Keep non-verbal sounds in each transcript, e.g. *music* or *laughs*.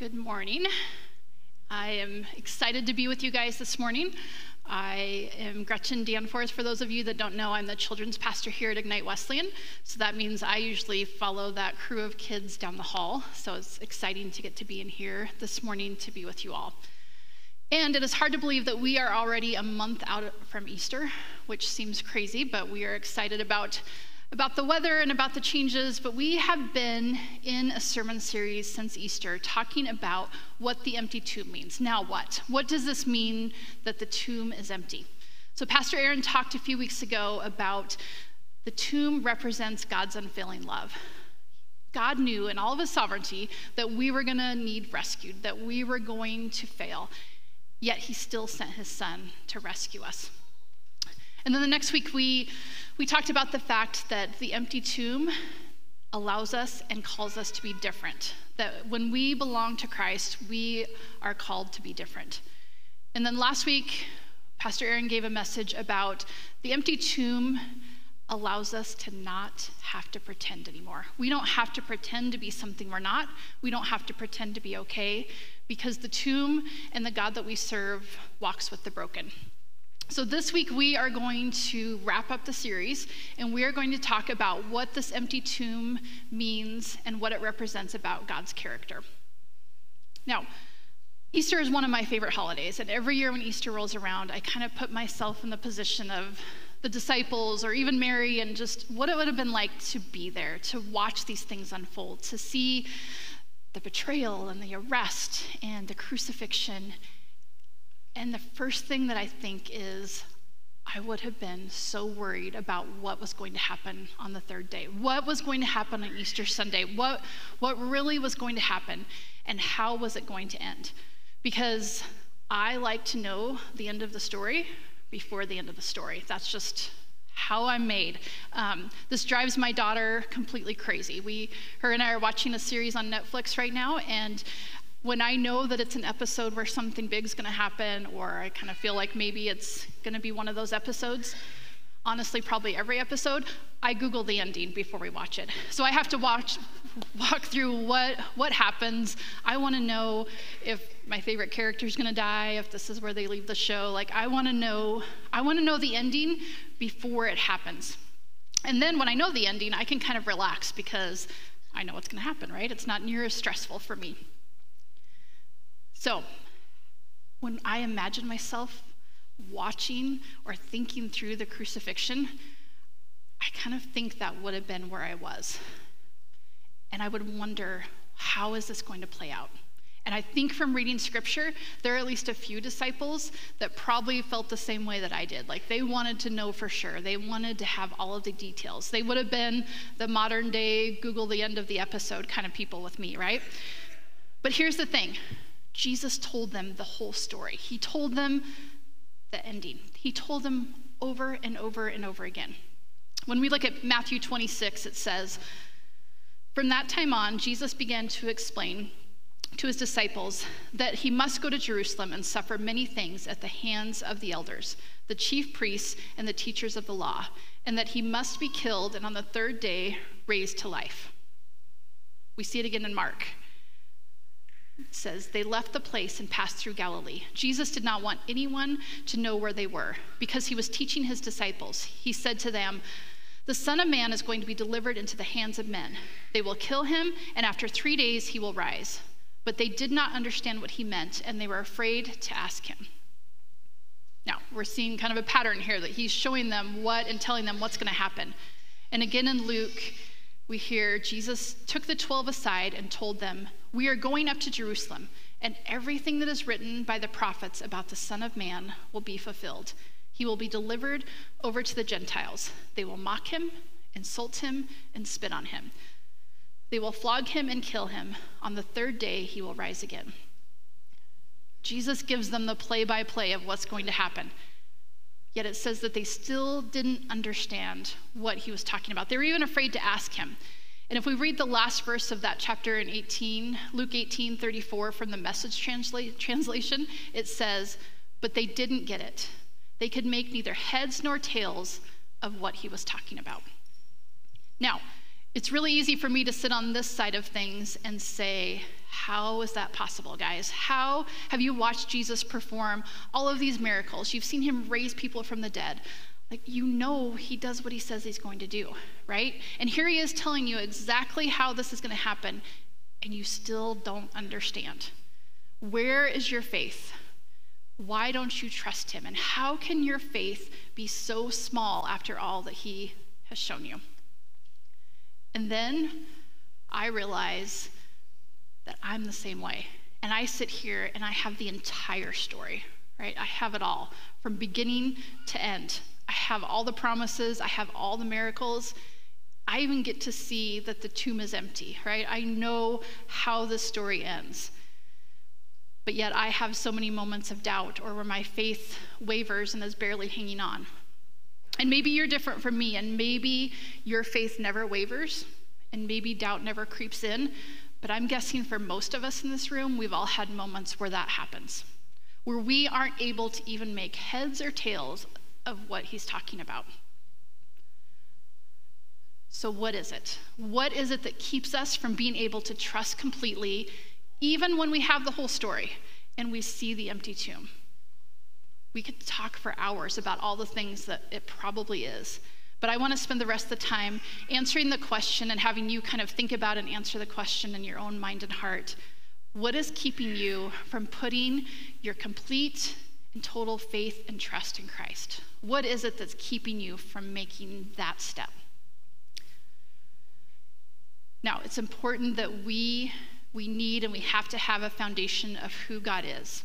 Good morning. I am excited to be with you guys this morning. I am Gretchen Danforth. For those of you that don't know, I'm the children's pastor here at Ignite Wesleyan. So that means I usually follow that crew of kids down the hall. So it's exciting to get to be in here this morning to be with you all. And it is hard to believe that we are already a month out from Easter, which seems crazy, but we are excited about about the weather and about the changes, but we have been in a sermon series since Easter talking about what the empty tomb means. Now, what? What does this mean that the tomb is empty? So, Pastor Aaron talked a few weeks ago about the tomb represents God's unfailing love. God knew in all of his sovereignty that we were going to need rescued, that we were going to fail, yet he still sent his son to rescue us. And then the next week, we, we talked about the fact that the empty tomb allows us and calls us to be different. That when we belong to Christ, we are called to be different. And then last week, Pastor Aaron gave a message about the empty tomb allows us to not have to pretend anymore. We don't have to pretend to be something we're not. We don't have to pretend to be okay because the tomb and the God that we serve walks with the broken. So, this week we are going to wrap up the series and we are going to talk about what this empty tomb means and what it represents about God's character. Now, Easter is one of my favorite holidays, and every year when Easter rolls around, I kind of put myself in the position of the disciples or even Mary and just what it would have been like to be there, to watch these things unfold, to see the betrayal and the arrest and the crucifixion and the first thing that I think is, I would have been so worried about what was going to happen on the third day. What was going to happen on Easter Sunday? What, what really was going to happen? And how was it going to end? Because I like to know the end of the story before the end of the story. That's just how I'm made. Um, this drives my daughter completely crazy. We, her and I are watching a series on Netflix right now, and when I know that it's an episode where something big's to happen, or I kind of feel like maybe it's to be one of those episodes, honestly, probably every episode, I Google the ending before we watch it. So I have to watch, walk through what what happens. I want to know if my favorite character is going to die, if this is where they leave the show. Like I want to know, I want to know the ending before it happens. And then when I know the ending, I can kind of relax because I know what's to happen, right? It's not near as stressful for me. So, when I imagine myself watching or thinking through the crucifixion, I kind of think that would have been where I was. And I would wonder, how is this going to play out? And I think from reading scripture, there are at least a few disciples that probably felt the same way that I did. Like they wanted to know for sure, they wanted to have all of the details. They would have been the modern day Google the end of the episode kind of people with me, right? But here's the thing Jesus told them the whole story. He told them the ending. He told them over and over and over again. When we look at Matthew 26, it says, From that time on, Jesus began to explain to his disciples that he must go to Jerusalem and suffer many things at the hands of the elders, the chief priests, and the teachers of the law, and that he must be killed and on the third day raised to life. We see it again in Mark says they left the place and passed through Galilee. Jesus did not want anyone to know where they were because he was teaching his disciples. He said to them, The Son of Man is going to be delivered into the hands of men. They will kill him, and after three days he will rise. But they did not understand what he meant, and they were afraid to ask him. Now, we're seeing kind of a pattern here that he's showing them what and telling them what's going to happen. And again in Luke, we hear Jesus took the 12 aside and told them, we are going up to Jerusalem, and everything that is written by the prophets about the Son of Man will be fulfilled. He will be delivered over to the Gentiles. They will mock him, insult him, and spit on him. They will flog him and kill him. On the third day, he will rise again. Jesus gives them the play by play of what's going to happen. Yet it says that they still didn't understand what he was talking about. They were even afraid to ask him. And if we read the last verse of that chapter in 18, Luke 18 34 from the message transla- translation, it says, But they didn't get it. They could make neither heads nor tails of what he was talking about. Now, it's really easy for me to sit on this side of things and say, How is that possible, guys? How have you watched Jesus perform all of these miracles? You've seen him raise people from the dead. Like, you know, he does what he says he's going to do, right? And here he is telling you exactly how this is going to happen, and you still don't understand. Where is your faith? Why don't you trust him? And how can your faith be so small after all that he has shown you? And then I realize that I'm the same way. And I sit here and I have the entire story, right? I have it all from beginning to end. I have all the promises, I have all the miracles. I even get to see that the tomb is empty, right? I know how the story ends. But yet I have so many moments of doubt or where my faith wavers and is barely hanging on. And maybe you're different from me, and maybe your faith never wavers, and maybe doubt never creeps in. But I'm guessing for most of us in this room, we've all had moments where that happens, where we aren't able to even make heads or tails of what he's talking about. So, what is it? What is it that keeps us from being able to trust completely, even when we have the whole story and we see the empty tomb? We could talk for hours about all the things that it probably is. But I want to spend the rest of the time answering the question and having you kind of think about and answer the question in your own mind and heart. What is keeping you from putting your complete and total faith and trust in Christ? What is it that's keeping you from making that step? Now, it's important that we we need and we have to have a foundation of who God is.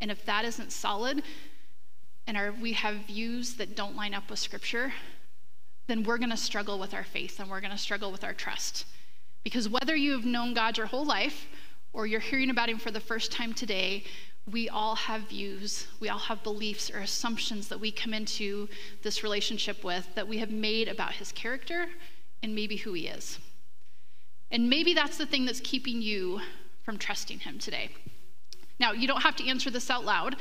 And if that isn't solid and our, we have views that don't line up with scripture, then we're going to struggle with our faith and we're going to struggle with our trust. Because whether you have known God your whole life or you're hearing about him for the first time today, we all have views, we all have beliefs or assumptions that we come into this relationship with that we have made about his character and maybe who he is. And maybe that's the thing that's keeping you from trusting him today. Now, you don't have to answer this out loud,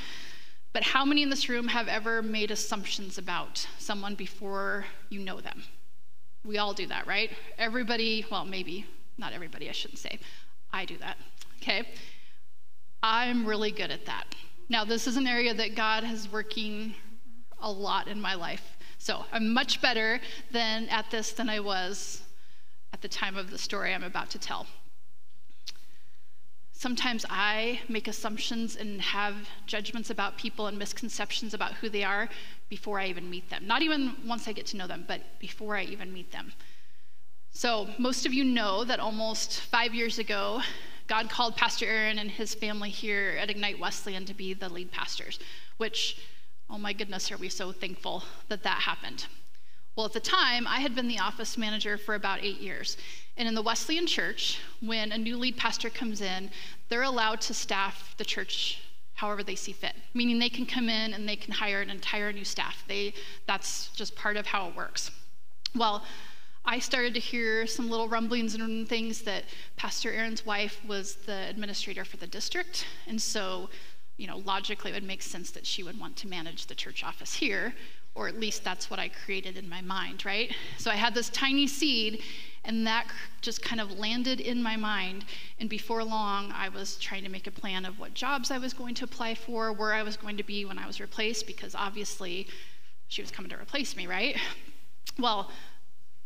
but how many in this room have ever made assumptions about someone before you know them? We all do that, right? Everybody, well, maybe not everybody, I shouldn't say. I do that, okay? I'm really good at that. Now, this is an area that God has working a lot in my life. So I'm much better than at this than I was at the time of the story I'm about to tell. Sometimes I make assumptions and have judgments about people and misconceptions about who they are before I even meet them. Not even once I get to know them, but before I even meet them. So, most of you know that almost five years ago, God called Pastor Aaron and his family here at Ignite Wesleyan to be the lead pastors, which, oh my goodness, are we so thankful that that happened. Well, at the time, I had been the office manager for about eight years. And in the Wesleyan church, when a new lead pastor comes in, they're allowed to staff the church however they see fit, meaning they can come in and they can hire an entire new staff. They, that's just part of how it works. Well, I started to hear some little rumblings and things that Pastor Aaron's wife was the administrator for the district. And so, you know, logically it would make sense that she would want to manage the church office here, or at least that's what I created in my mind, right? So I had this tiny seed, and that just kind of landed in my mind. And before long, I was trying to make a plan of what jobs I was going to apply for, where I was going to be when I was replaced, because obviously she was coming to replace me, right? Well,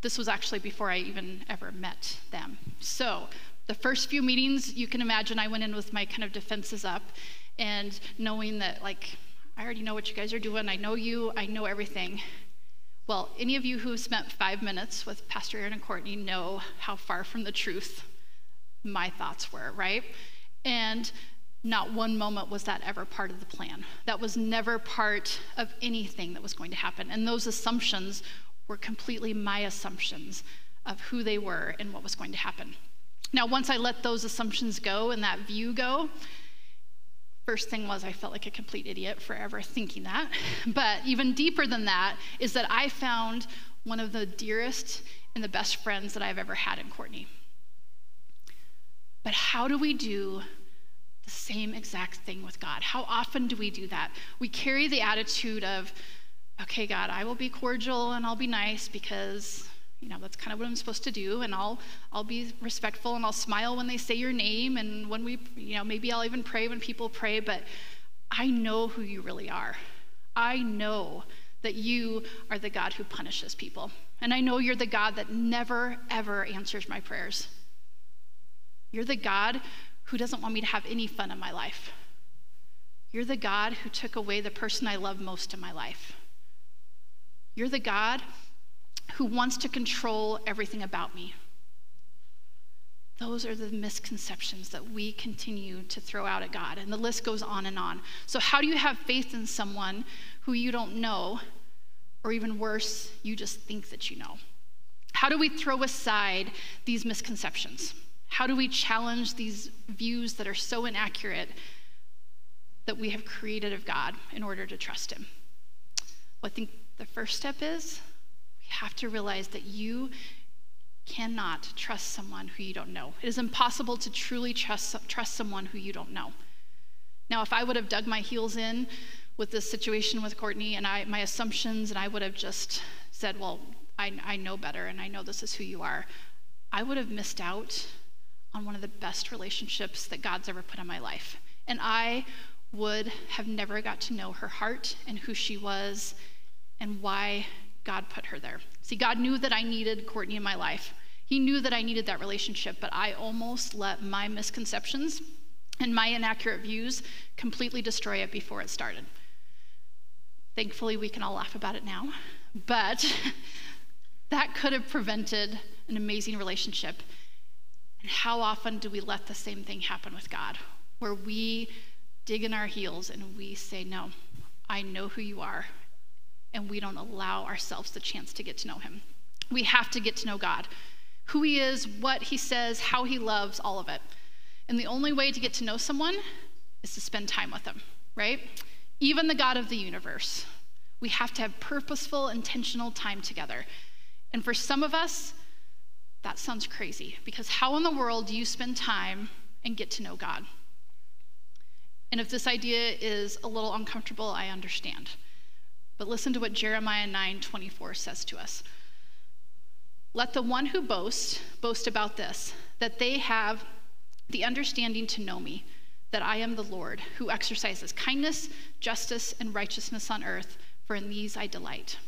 this was actually before I even ever met them. So, the first few meetings, you can imagine I went in with my kind of defenses up and knowing that, like, I already know what you guys are doing. I know you, I know everything. Well, any of you who spent five minutes with Pastor Aaron and Courtney know how far from the truth my thoughts were, right? And not one moment was that ever part of the plan. That was never part of anything that was going to happen. And those assumptions were completely my assumptions of who they were and what was going to happen. Now, once I let those assumptions go and that view go, first thing was I felt like a complete idiot for ever thinking that. But even deeper than that is that I found one of the dearest and the best friends that I've ever had in Courtney. But how do we do the same exact thing with God? How often do we do that? We carry the attitude of, okay, God, I will be cordial and I'll be nice because you know, that's kind of what I'm supposed to do, and I'll I'll be respectful and I'll smile when they say your name, and when we, you know, maybe I'll even pray when people pray, but I know who you really are. I know that you are the God who punishes people. And I know you're the God that never, ever answers my prayers. You're the God who doesn't want me to have any fun in my life. You're the God who took away the person I love most in my life. You're the God who wants to control everything about me. Those are the misconceptions that we continue to throw out at God. And the list goes on and on. So, how do you have faith in someone who you don't know, or even worse, you just think that you know? How do we throw aside these misconceptions? How do we challenge these views that are so inaccurate that we have created of God in order to trust Him? Well, I think the first step is we have to realize that you cannot trust someone who you don't know. It is impossible to truly trust, trust someone who you don't know. Now, if I would have dug my heels in with this situation with Courtney and I, my assumptions, and I would have just said, Well, I, I know better and I know this is who you are, I would have missed out on one of the best relationships that God's ever put in my life. And I would have never got to know her heart and who she was and why God put her there. See, God knew that I needed Courtney in my life. He knew that I needed that relationship, but I almost let my misconceptions and my inaccurate views completely destroy it before it started. Thankfully, we can all laugh about it now, but *laughs* that could have prevented an amazing relationship. And how often do we let the same thing happen with God, where we dig in our heels and we say, No, I know who you are, and we don't allow ourselves the chance to get to know him. We have to get to know God who he is, what he says, how he loves, all of it. And the only way to get to know someone is to spend time with them, right? Even the God of the universe. We have to have purposeful, intentional time together. And for some of us, that sounds crazy because how in the world do you spend time and get to know God? And if this idea is a little uncomfortable, I understand. But listen to what Jeremiah 9:24 says to us. Let the one who boasts boast about this, that they have the understanding to know me, that I am the Lord, who exercises kindness, justice, and righteousness on earth, for in these I delight.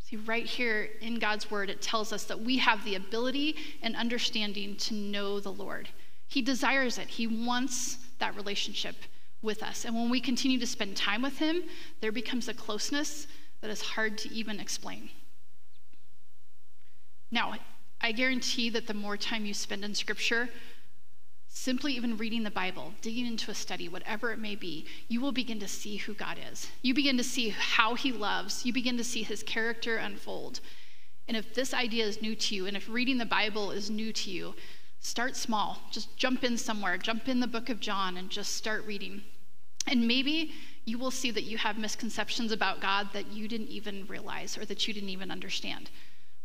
See, right here in God's word, it tells us that we have the ability and understanding to know the Lord. He desires it, He wants that relationship with us. And when we continue to spend time with Him, there becomes a closeness that is hard to even explain. Now, I guarantee that the more time you spend in Scripture, simply even reading the Bible, digging into a study, whatever it may be, you will begin to see who God is. You begin to see how He loves. You begin to see His character unfold. And if this idea is new to you, and if reading the Bible is new to you, Start small. Just jump in somewhere. Jump in the book of John and just start reading. And maybe you will see that you have misconceptions about God that you didn't even realize or that you didn't even understand.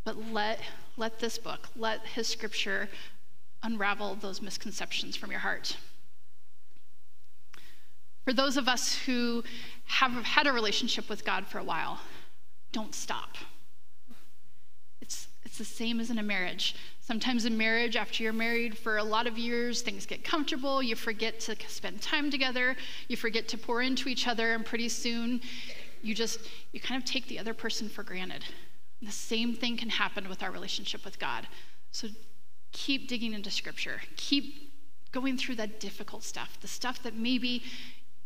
But let, let this book, let his scripture unravel those misconceptions from your heart. For those of us who have had a relationship with God for a while, don't stop. It's, it's the same as in a marriage. Sometimes in marriage, after you're married for a lot of years, things get comfortable. You forget to spend time together. You forget to pour into each other, and pretty soon, you just you kind of take the other person for granted. The same thing can happen with our relationship with God. So keep digging into Scripture. Keep going through that difficult stuff, the stuff that maybe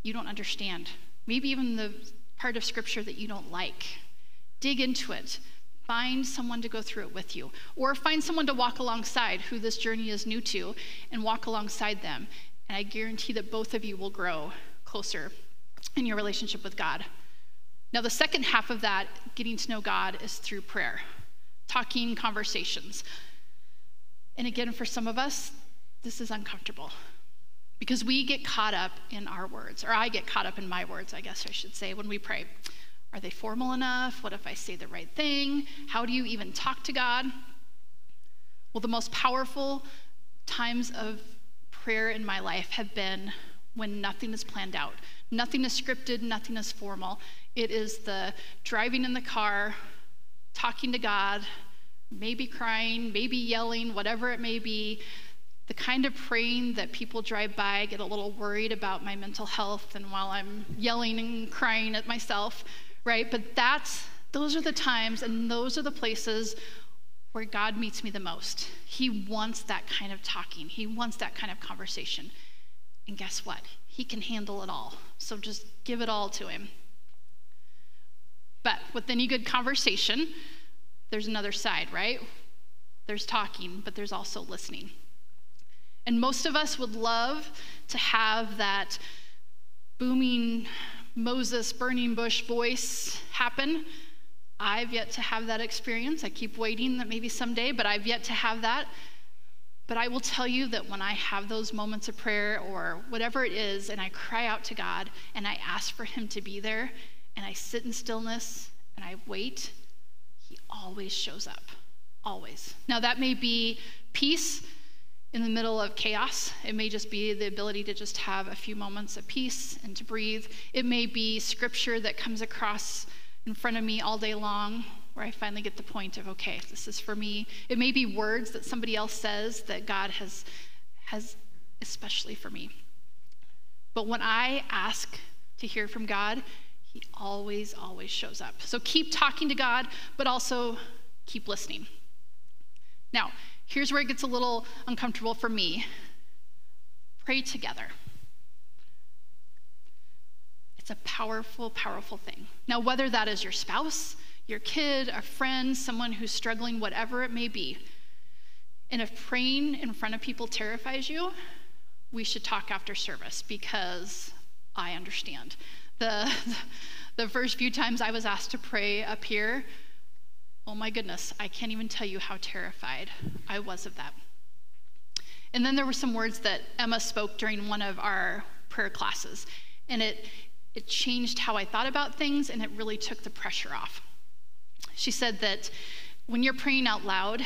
you don't understand, maybe even the part of Scripture that you don't like. Dig into it Find someone to go through it with you, or find someone to walk alongside who this journey is new to and walk alongside them. And I guarantee that both of you will grow closer in your relationship with God. Now, the second half of that, getting to know God, is through prayer, talking, conversations. And again, for some of us, this is uncomfortable because we get caught up in our words, or I get caught up in my words, I guess I should say, when we pray. Are they formal enough? What if I say the right thing? How do you even talk to God? Well, the most powerful times of prayer in my life have been when nothing is planned out. Nothing is scripted, nothing is formal. It is the driving in the car, talking to God, maybe crying, maybe yelling, whatever it may be, the kind of praying that people drive by, get a little worried about my mental health, and while I'm yelling and crying at myself, right? But that's those are the times and those are the places where God meets me the most. He wants that kind of talking. He wants that kind of conversation. And guess what? He can handle it all. So just give it all to him. But with any good conversation, there's another side, right? There's talking, but there's also listening. And most of us would love to have that booming Moses burning bush voice happen. I've yet to have that experience. I keep waiting that maybe someday, but I've yet to have that. But I will tell you that when I have those moments of prayer or whatever it is, and I cry out to God and I ask for Him to be there, and I sit in stillness and I wait, He always shows up. Always. Now, that may be peace in the middle of chaos. It may just be the ability to just have a few moments of peace and to breathe. It may be scripture that comes across in front of me all day long where I finally get the point of, okay, this is for me. It may be words that somebody else says that God has, has especially for me. But when I ask to hear from God, He always, always shows up. So keep talking to God, but also keep listening. Now, here's where it gets a little uncomfortable for me pray together. It's a powerful, powerful thing. Now, whether that is your spouse, your kid, a friend, someone who's struggling, whatever it may be. And if praying in front of people terrifies you, we should talk after service because I understand. The, *laughs* the first few times I was asked to pray up here, oh my goodness, I can't even tell you how terrified I was of that. And then there were some words that Emma spoke during one of our prayer classes, and it, it changed how I thought about things and it really took the pressure off. She said that when you're praying out loud,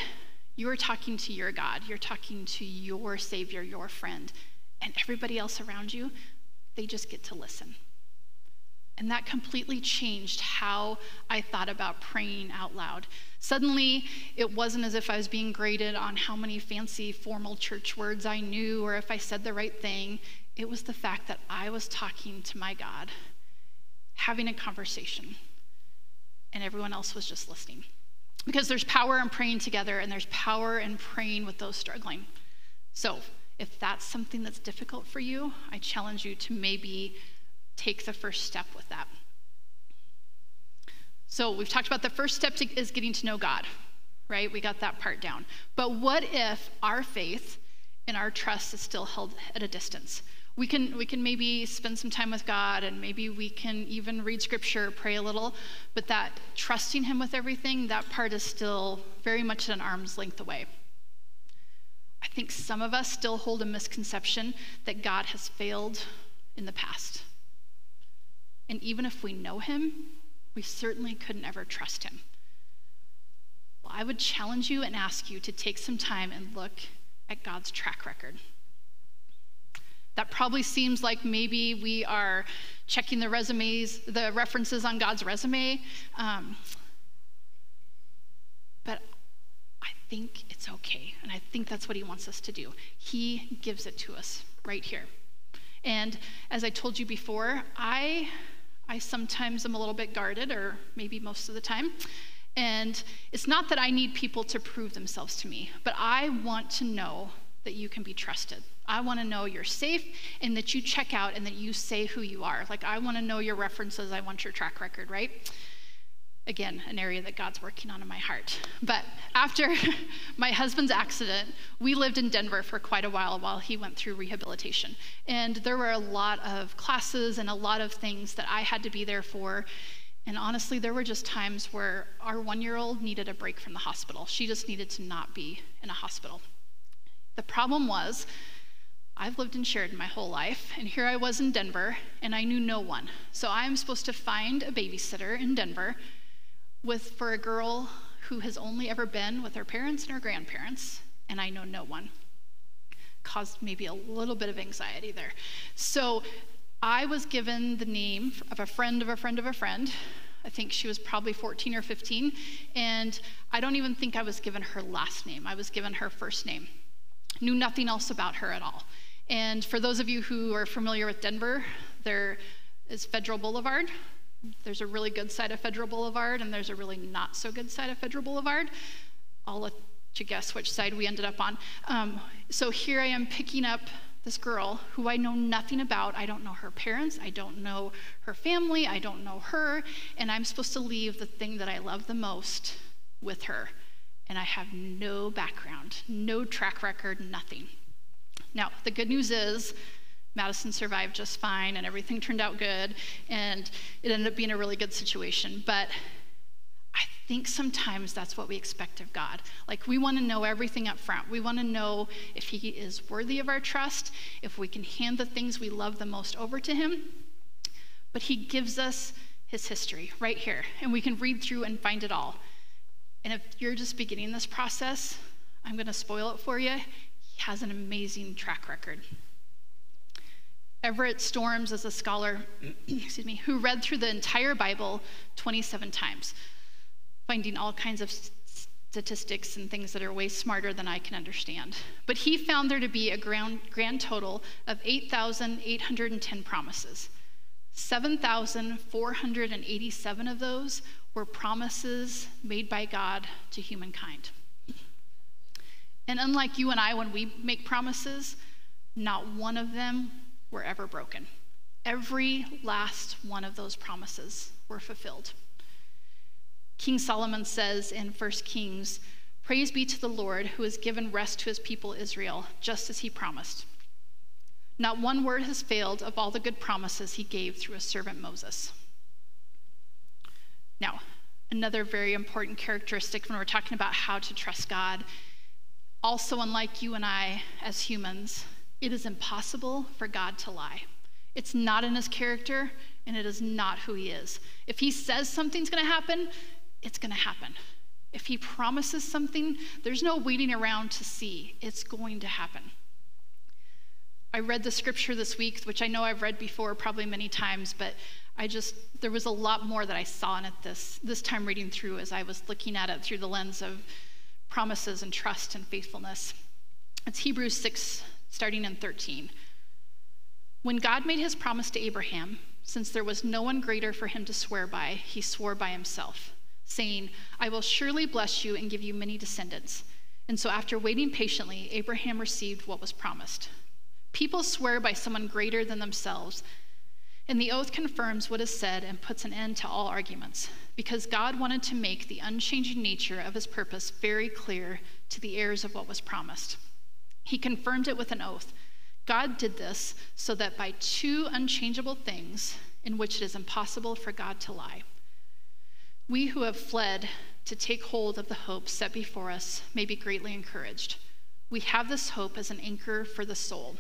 you're talking to your God, you're talking to your Savior, your friend, and everybody else around you, they just get to listen. And that completely changed how I thought about praying out loud. Suddenly, it wasn't as if I was being graded on how many fancy formal church words I knew or if I said the right thing. It was the fact that I was talking to my God, having a conversation and everyone else was just listening. Because there's power in praying together and there's power in praying with those struggling. So, if that's something that's difficult for you, I challenge you to maybe take the first step with that. So, we've talked about the first step to, is getting to know God, right? We got that part down. But what if our faith and our trust is still held at a distance? we can we can maybe spend some time with God and maybe we can even read scripture, pray a little, but that trusting him with everything, that part is still very much at an arm's length away. I think some of us still hold a misconception that God has failed in the past. And even if we know him, we certainly couldn't ever trust him. Well, I would challenge you and ask you to take some time and look at God's track record. That probably seems like maybe we are checking the resumes, the references on God's resume. Um, but I think it's okay. And I think that's what He wants us to do. He gives it to us right here. And as I told you before, I, I sometimes am a little bit guarded, or maybe most of the time. And it's not that I need people to prove themselves to me, but I want to know that you can be trusted. I want to know you're safe and that you check out and that you say who you are. Like, I want to know your references. I want your track record, right? Again, an area that God's working on in my heart. But after *laughs* my husband's accident, we lived in Denver for quite a while while he went through rehabilitation. And there were a lot of classes and a lot of things that I had to be there for. And honestly, there were just times where our one year old needed a break from the hospital. She just needed to not be in a hospital. The problem was, I've lived in Sheridan my whole life, and here I was in Denver, and I knew no one. So I am supposed to find a babysitter in Denver with for a girl who has only ever been with her parents and her grandparents, and I know no one. Caused maybe a little bit of anxiety there. So I was given the name of a friend of a friend of a friend I think she was probably 14 or 15. And I don't even think I was given her last name, I was given her first name. Knew nothing else about her at all. And for those of you who are familiar with Denver, there is Federal Boulevard. There's a really good side of Federal Boulevard, and there's a really not so good side of Federal Boulevard. I'll let you guess which side we ended up on. Um, so here I am picking up this girl who I know nothing about. I don't know her parents. I don't know her family. I don't know her. And I'm supposed to leave the thing that I love the most with her. And I have no background, no track record, nothing. Now, the good news is Madison survived just fine and everything turned out good. And it ended up being a really good situation. But I think sometimes that's what we expect of God. Like, we want to know everything up front. We want to know if He is worthy of our trust, if we can hand the things we love the most over to Him. But He gives us His history right here, and we can read through and find it all. And if you're just beginning this process, I'm going to spoil it for you. He has an amazing track record. Everett Storms is a scholar, *clears throat* excuse me, who read through the entire Bible 27 times finding all kinds of statistics and things that are way smarter than I can understand. But he found there to be a grand, grand total of 8,810 promises. 7,487 of those were promises made by God to humankind. And unlike you and I, when we make promises, not one of them were ever broken. Every last one of those promises were fulfilled. King Solomon says in 1 Kings, Praise be to the Lord who has given rest to his people Israel, just as he promised. Not one word has failed of all the good promises he gave through his servant Moses. Now, another very important characteristic when we're talking about how to trust God, also unlike you and I as humans, it is impossible for God to lie. It's not in his character, and it is not who he is. If he says something's going to happen, it's going to happen. If he promises something, there's no waiting around to see. It's going to happen. I read the scripture this week, which I know I've read before probably many times, but I just, there was a lot more that I saw in it this, this time reading through as I was looking at it through the lens of promises and trust and faithfulness. It's Hebrews 6, starting in 13. When God made his promise to Abraham, since there was no one greater for him to swear by, he swore by himself saying, I will surely bless you and give you many descendants. And so, after waiting patiently, Abraham received what was promised. People swear by someone greater than themselves, and the oath confirms what is said and puts an end to all arguments, because God wanted to make the unchanging nature of his purpose very clear to the heirs of what was promised. He confirmed it with an oath. God did this so that by two unchangeable things, in which it is impossible for God to lie, we who have fled to take hold of the hope set before us may be greatly encouraged. We have this hope as an anchor for the soul,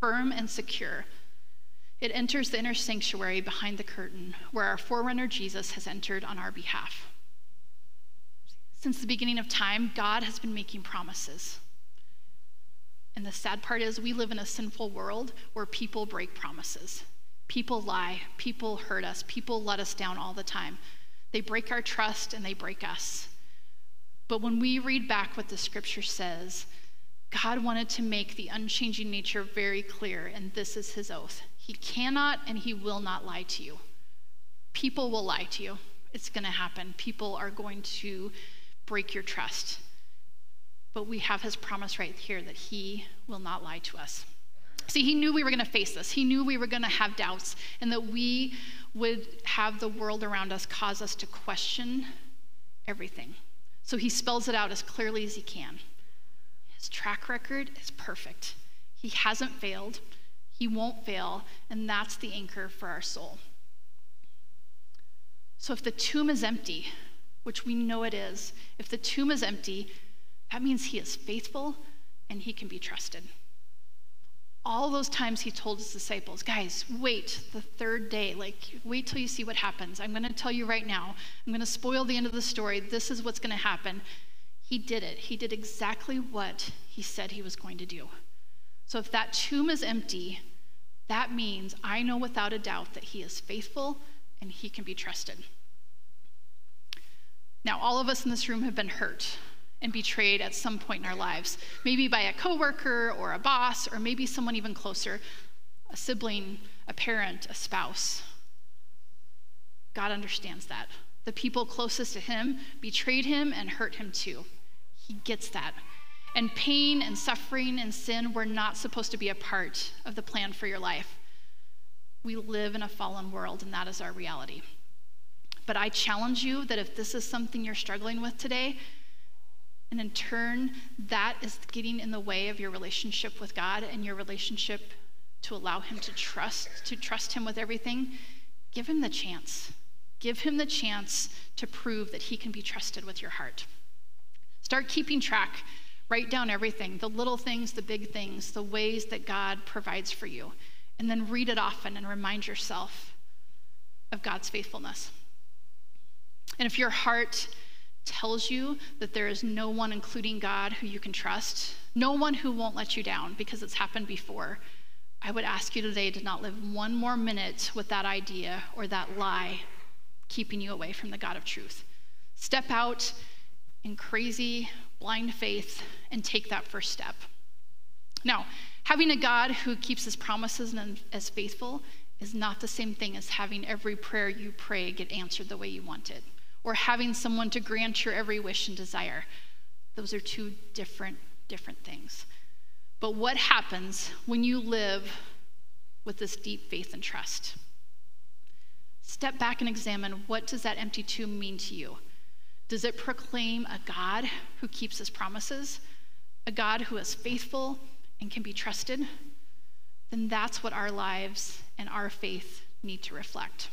firm and secure. It enters the inner sanctuary behind the curtain, where our forerunner Jesus has entered on our behalf. Since the beginning of time, God has been making promises. And the sad part is, we live in a sinful world where people break promises. People lie, people hurt us, people let us down all the time. They break our trust and they break us. But when we read back what the scripture says, God wanted to make the unchanging nature very clear, and this is his oath. He cannot and he will not lie to you. People will lie to you. It's going to happen. People are going to break your trust. But we have his promise right here that he will not lie to us. See, he knew we were going to face this. He knew we were going to have doubts and that we would have the world around us cause us to question everything. So he spells it out as clearly as he can. His track record is perfect. He hasn't failed, he won't fail, and that's the anchor for our soul. So if the tomb is empty, which we know it is, if the tomb is empty, that means he is faithful and he can be trusted all those times he told his disciples, guys, wait the third day. Like, wait till you see what happens. I'm going to tell you right now. I'm going to spoil the end of the story. This is what's going to happen. He did it. He did exactly what he said he was going to do. So if that tomb is empty, that means I know without a doubt that he is faithful and he can be trusted. Now, all of us in this room have been hurt and betrayed at some point in our lives, maybe by a coworker or a boss, or maybe someone even closer, a sibling, a parent, a spouse. God understands that. The people closest to him betrayed him and hurt him too. He gets that. And pain and suffering and sin were not supposed to be a part of the plan for your life. We live in a fallen world, and that is our reality. But I challenge you that if this is something you're struggling with today, and in turn, that is getting in the way of your relationship with God and your relationship to allow Him to trust, to trust Him with everything, give Him the chance. Give Him the chance to prove that He can be trusted with your heart. Start keeping track. Write down everything the little things, the big things, the ways that God provides for you. And then read it often and remind yourself of God's faithfulness. And if your heart tells you that there is no one, including God, who you can trust, no one who won't let you down because it's happened before, I would ask you today to not live one more minute with that idea or that lie keeping you away from the God of truth. Step out in crazy, blind faith and take that first step. Now, having a God who keeps his promises and is faithful is not the same thing as having every prayer you pray get answered the way you want it or having someone to grant your every wish and desire. Those are two different, different things. But what happens when you live with this deep faith and trust? Step back and examine what does that empty tomb mean to you? Does it proclaim a God who keeps his promises? A God who is faithful and can be trusted? Then that's what our lives and our faith need to reflect.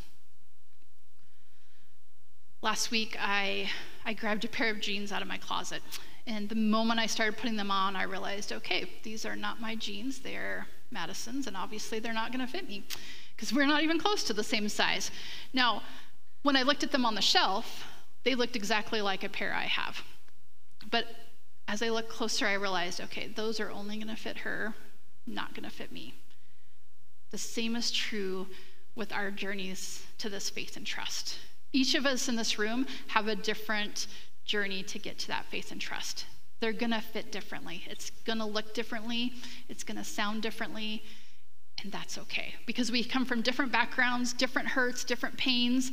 Last week, I, I grabbed a pair of jeans out of my closet. And the moment I started putting them on, I realized okay, these are not my jeans. They're Madison's, and obviously they're not going to fit me because we're not even close to the same size. Now, when I looked at them on the shelf, they looked exactly like a pair I have. But as I looked closer, I realized okay, those are only going to fit her, not going to fit me. The same is true with our journeys to this faith and trust. Each of us in this room have a different journey to get to that faith and trust. They're going to fit differently. It's going to look differently. It's going to sound differently. And that's okay because we come from different backgrounds, different hurts, different pains,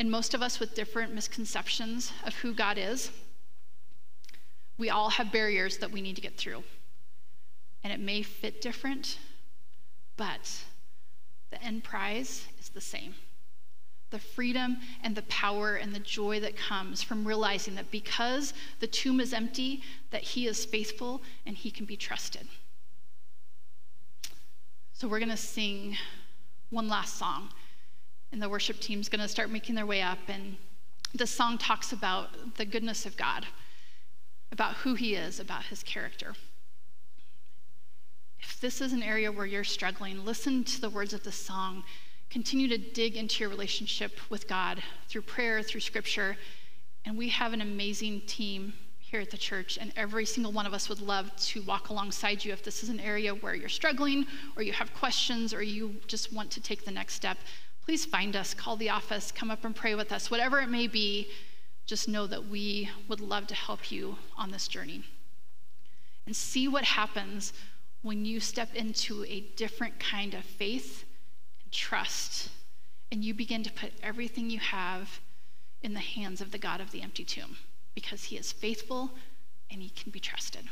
and most of us with different misconceptions of who God is. We all have barriers that we need to get through. And it may fit different, but the end prize is the same the freedom and the power and the joy that comes from realizing that because the tomb is empty that he is faithful and he can be trusted. So we're going to sing one last song and the worship team's going to start making their way up and the song talks about the goodness of god about who he is about his character. If this is an area where you're struggling listen to the words of the song Continue to dig into your relationship with God through prayer, through scripture. And we have an amazing team here at the church, and every single one of us would love to walk alongside you if this is an area where you're struggling, or you have questions, or you just want to take the next step. Please find us, call the office, come up and pray with us. Whatever it may be, just know that we would love to help you on this journey. And see what happens when you step into a different kind of faith trust, and you begin to put everything you have in the hands of the God of the empty tomb because he is faithful and he can be trusted.